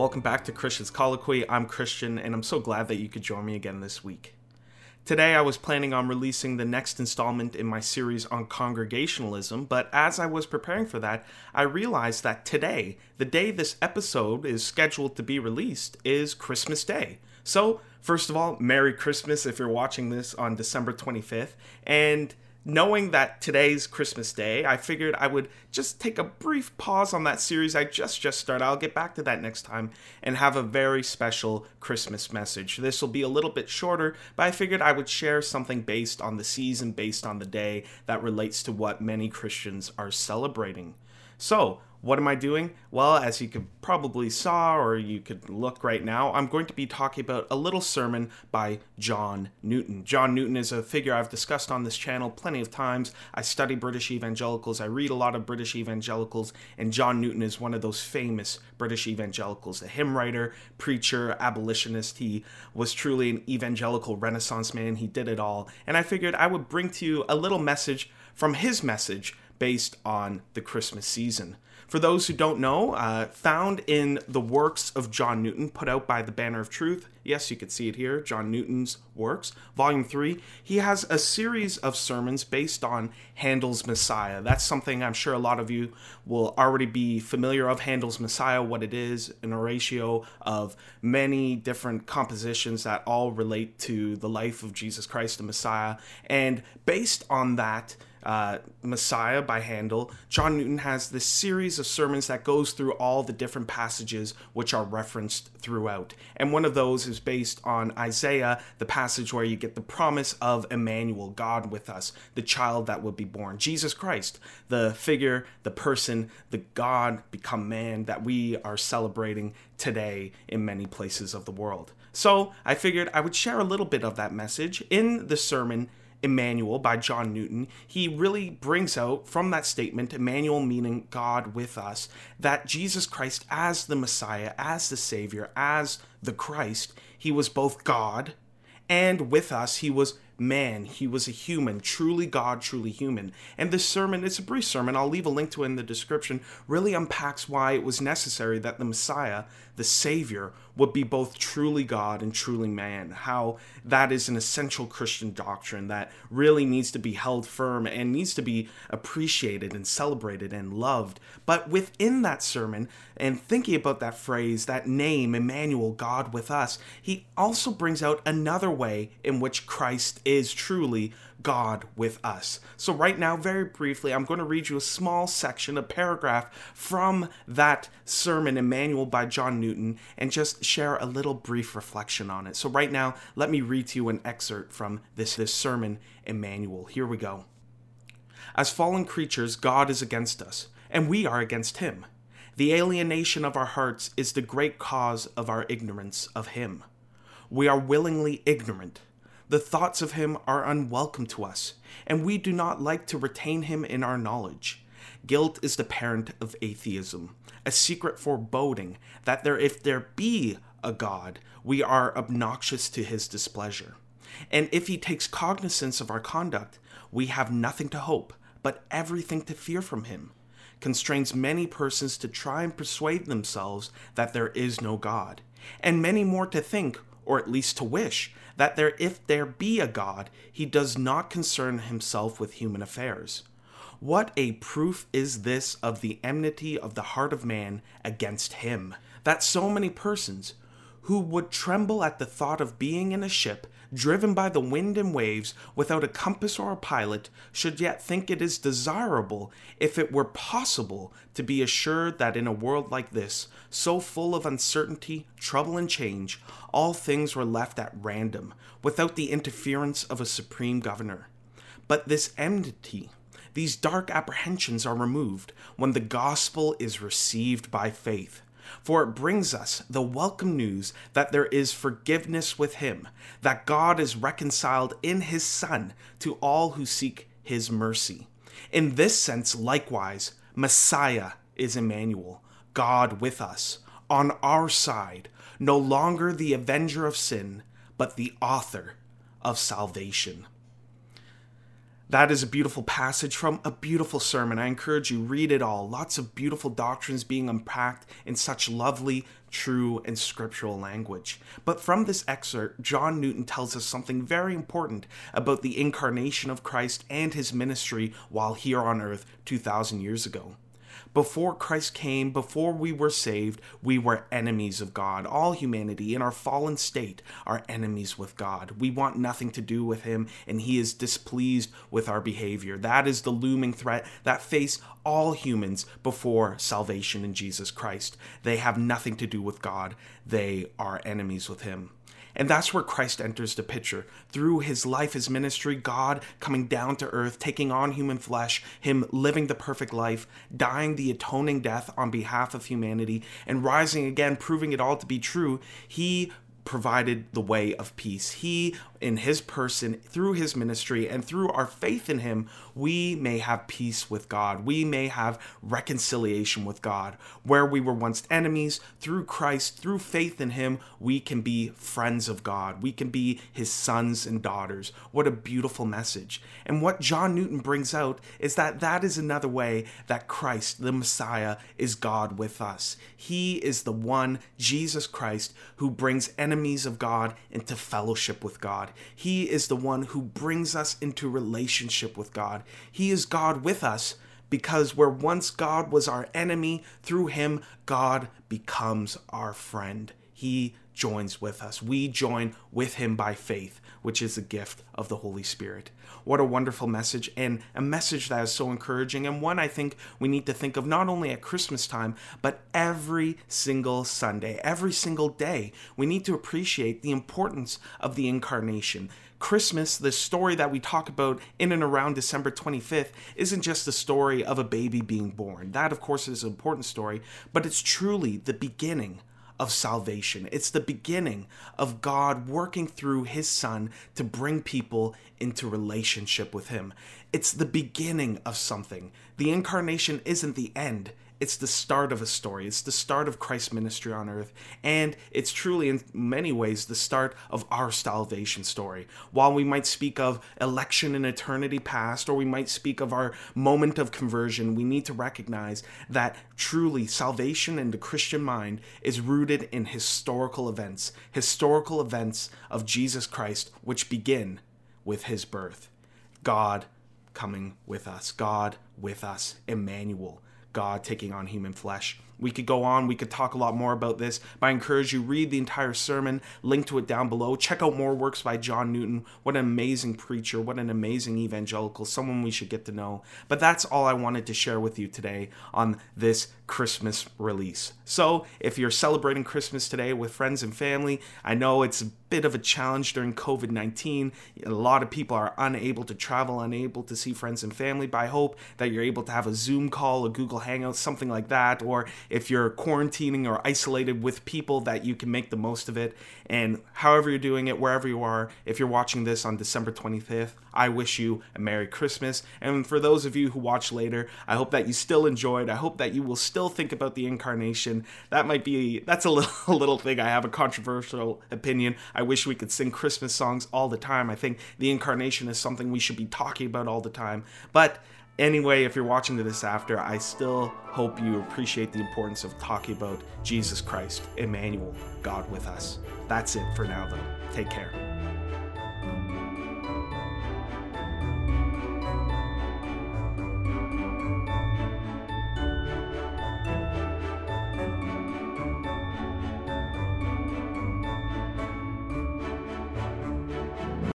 Welcome back to Christian's Colloquy. I'm Christian, and I'm so glad that you could join me again this week. Today, I was planning on releasing the next installment in my series on congregationalism, but as I was preparing for that, I realized that today, the day this episode is scheduled to be released, is Christmas Day. So, first of all, Merry Christmas if you're watching this on December 25th, and knowing that today's Christmas Day, I figured I would just take a brief pause on that series I just just started. I'll get back to that next time and have a very special Christmas message. This will be a little bit shorter, but I figured I would share something based on the season, based on the day that relates to what many Christians are celebrating. So, what am I doing? Well, as you could probably saw or you could look right now, I'm going to be talking about a little sermon by John Newton. John Newton is a figure I've discussed on this channel plenty of times. I study British evangelicals, I read a lot of British evangelicals, and John Newton is one of those famous British evangelicals, a hymn writer, preacher, abolitionist. He was truly an evangelical renaissance man. He did it all. And I figured I would bring to you a little message from his message based on the Christmas season. For those who don't know, uh, found in the works of John Newton, put out by the Banner of Truth. Yes, you can see it here, John Newton's works, Volume 3. He has a series of sermons based on Handel's Messiah. That's something I'm sure a lot of you will already be familiar of Handel's Messiah, what it is, an oratorio of many different compositions that all relate to the life of Jesus Christ, the Messiah. And based on that, uh, Messiah by Handel, John Newton has this series of sermons that goes through all the different passages which are referenced throughout. And one of those is based on Isaiah, the passage where you get the promise of Emmanuel, God with us, the child that would be born, Jesus Christ, the figure, the person, the God become man that we are celebrating today in many places of the world. So I figured I would share a little bit of that message in the sermon Emmanuel by John Newton, he really brings out from that statement, Emmanuel meaning God with us, that Jesus Christ, as the Messiah, as the Savior, as the Christ, he was both God and with us, he was man. He was a human, truly God, truly human. And this sermon, it's a brief sermon, I'll leave a link to it in the description, really unpacks why it was necessary that the Messiah, the Savior, would be both truly God and truly man. How that is an essential Christian doctrine that really needs to be held firm and needs to be appreciated and celebrated and loved. But within that sermon, and thinking about that phrase, that name, Emmanuel, God with us, he also brings out another way in which Christ is truly God with us. So, right now, very briefly, I'm going to read you a small section, a paragraph from that sermon, Emmanuel by John Newton, and just share a little brief reflection on it. So, right now, let me read to you an excerpt from this, this sermon, Emmanuel. Here we go. As fallen creatures, God is against us, and we are against him. The alienation of our hearts is the great cause of our ignorance of him. We are willingly ignorant the thoughts of him are unwelcome to us, and we do not like to retain him in our knowledge. Guilt is the parent of atheism, a secret foreboding that there if there be a God, we are obnoxious to his displeasure. And if he takes cognizance of our conduct, we have nothing to hope, but everything to fear from him. Constrains many persons to try and persuade themselves that there is no God, and many more to think, or at least to wish, that there if there be a God, he does not concern himself with human affairs. What a proof is this of the enmity of the heart of man against him, that so many persons, who would tremble at the thought of being in a ship driven by the wind and waves without a compass or a pilot, should yet think it is desirable, if it were possible, to be assured that in a world like this, so full of uncertainty, trouble, and change, all things were left at random, without the interference of a supreme governor. But this enmity, these dark apprehensions are removed when the gospel is received by faith for it brings us the welcome news that there is forgiveness with Him, that God is reconciled in His Son to all who seek His mercy. In this sense, likewise, Messiah is Emmanuel, God with us, on our side, no longer the avenger of sin, but the author of salvation. That is a beautiful passage from a beautiful sermon. I encourage you read it all. Lots of beautiful doctrines being unpacked in such lovely, true, and scriptural language. But from this excerpt, John Newton tells us something very important about the incarnation of Christ and his ministry while here on earth 2000 years ago. Before Christ came, before we were saved, we were enemies of God. All humanity in our fallen state are enemies with God. We want nothing to do with Him, and He is displeased with our behavior. That is the looming threat that face all humans before salvation in Jesus Christ. They have nothing to do with God, they are enemies with Him. And that's where Christ enters the picture. Through his life, his ministry, God coming down to earth, taking on human flesh, him living the perfect life, dying the atoning death on behalf of humanity, and rising again, proving it all to be true, he provided the way of peace. He, in his person, through his ministry, and through our faith in him, we may have peace with God. We may have reconciliation with God. Where we were once enemies, through Christ, through faith in him, we can be friends of God. We can be his sons and daughters. What a beautiful message. And what John Newton brings out is that that is another way that Christ, the Messiah, is God with us. He is the one, Jesus Christ, who brings enemies of God into fellowship with God. He is the one who brings us into relationship with God. He is God with us because where once God was our enemy, through him, God becomes our friend. He joins with us. We join with him by faith, which is a gift of the Holy Spirit. What a wonderful message, and a message that is so encouraging, and one I think we need to think of not only at Christmas time, but every single Sunday, every single day. We need to appreciate the importance of the incarnation. Christmas, the story that we talk about in and around December 25th, isn't just the story of a baby being born. That, of course, is an important story, but it's truly the beginning of salvation. It's the beginning of God working through his son to bring people into relationship with him. It's the beginning of something. The incarnation isn't the end, it's the start of a story. It's the start of Christ's ministry on earth. And it's truly, in many ways, the start of our salvation story. While we might speak of election in eternity past, or we might speak of our moment of conversion, we need to recognize that truly salvation in the Christian mind is rooted in historical events, historical events of Jesus Christ, which begin with his birth. God coming with us, God with us, Emmanuel God taking on human flesh. We could go on, we could talk a lot more about this, but I encourage you read the entire sermon, link to it down below. Check out more works by John Newton. What an amazing preacher, what an amazing evangelical, someone we should get to know. But that's all I wanted to share with you today on this Christmas release. So, if you're celebrating Christmas today with friends and family, I know it's a bit of a challenge during COVID 19. A lot of people are unable to travel, unable to see friends and family, but I hope that you're able to have a Zoom call, a Google Hangout, something like that, or if you're quarantining or isolated with people, that you can make the most of it. And however you're doing it, wherever you are, if you're watching this on December 25th, I wish you a Merry Christmas. And for those of you who watch later, I hope that you still enjoyed. I hope that you will still think about the incarnation. That might be, that's a little, a little thing. I have a controversial opinion. I wish we could sing Christmas songs all the time. I think the incarnation is something we should be talking about all the time. But Anyway, if you're watching this after, I still hope you appreciate the importance of talking about Jesus Christ, Emmanuel, God with us. That's it for now, though. Take care.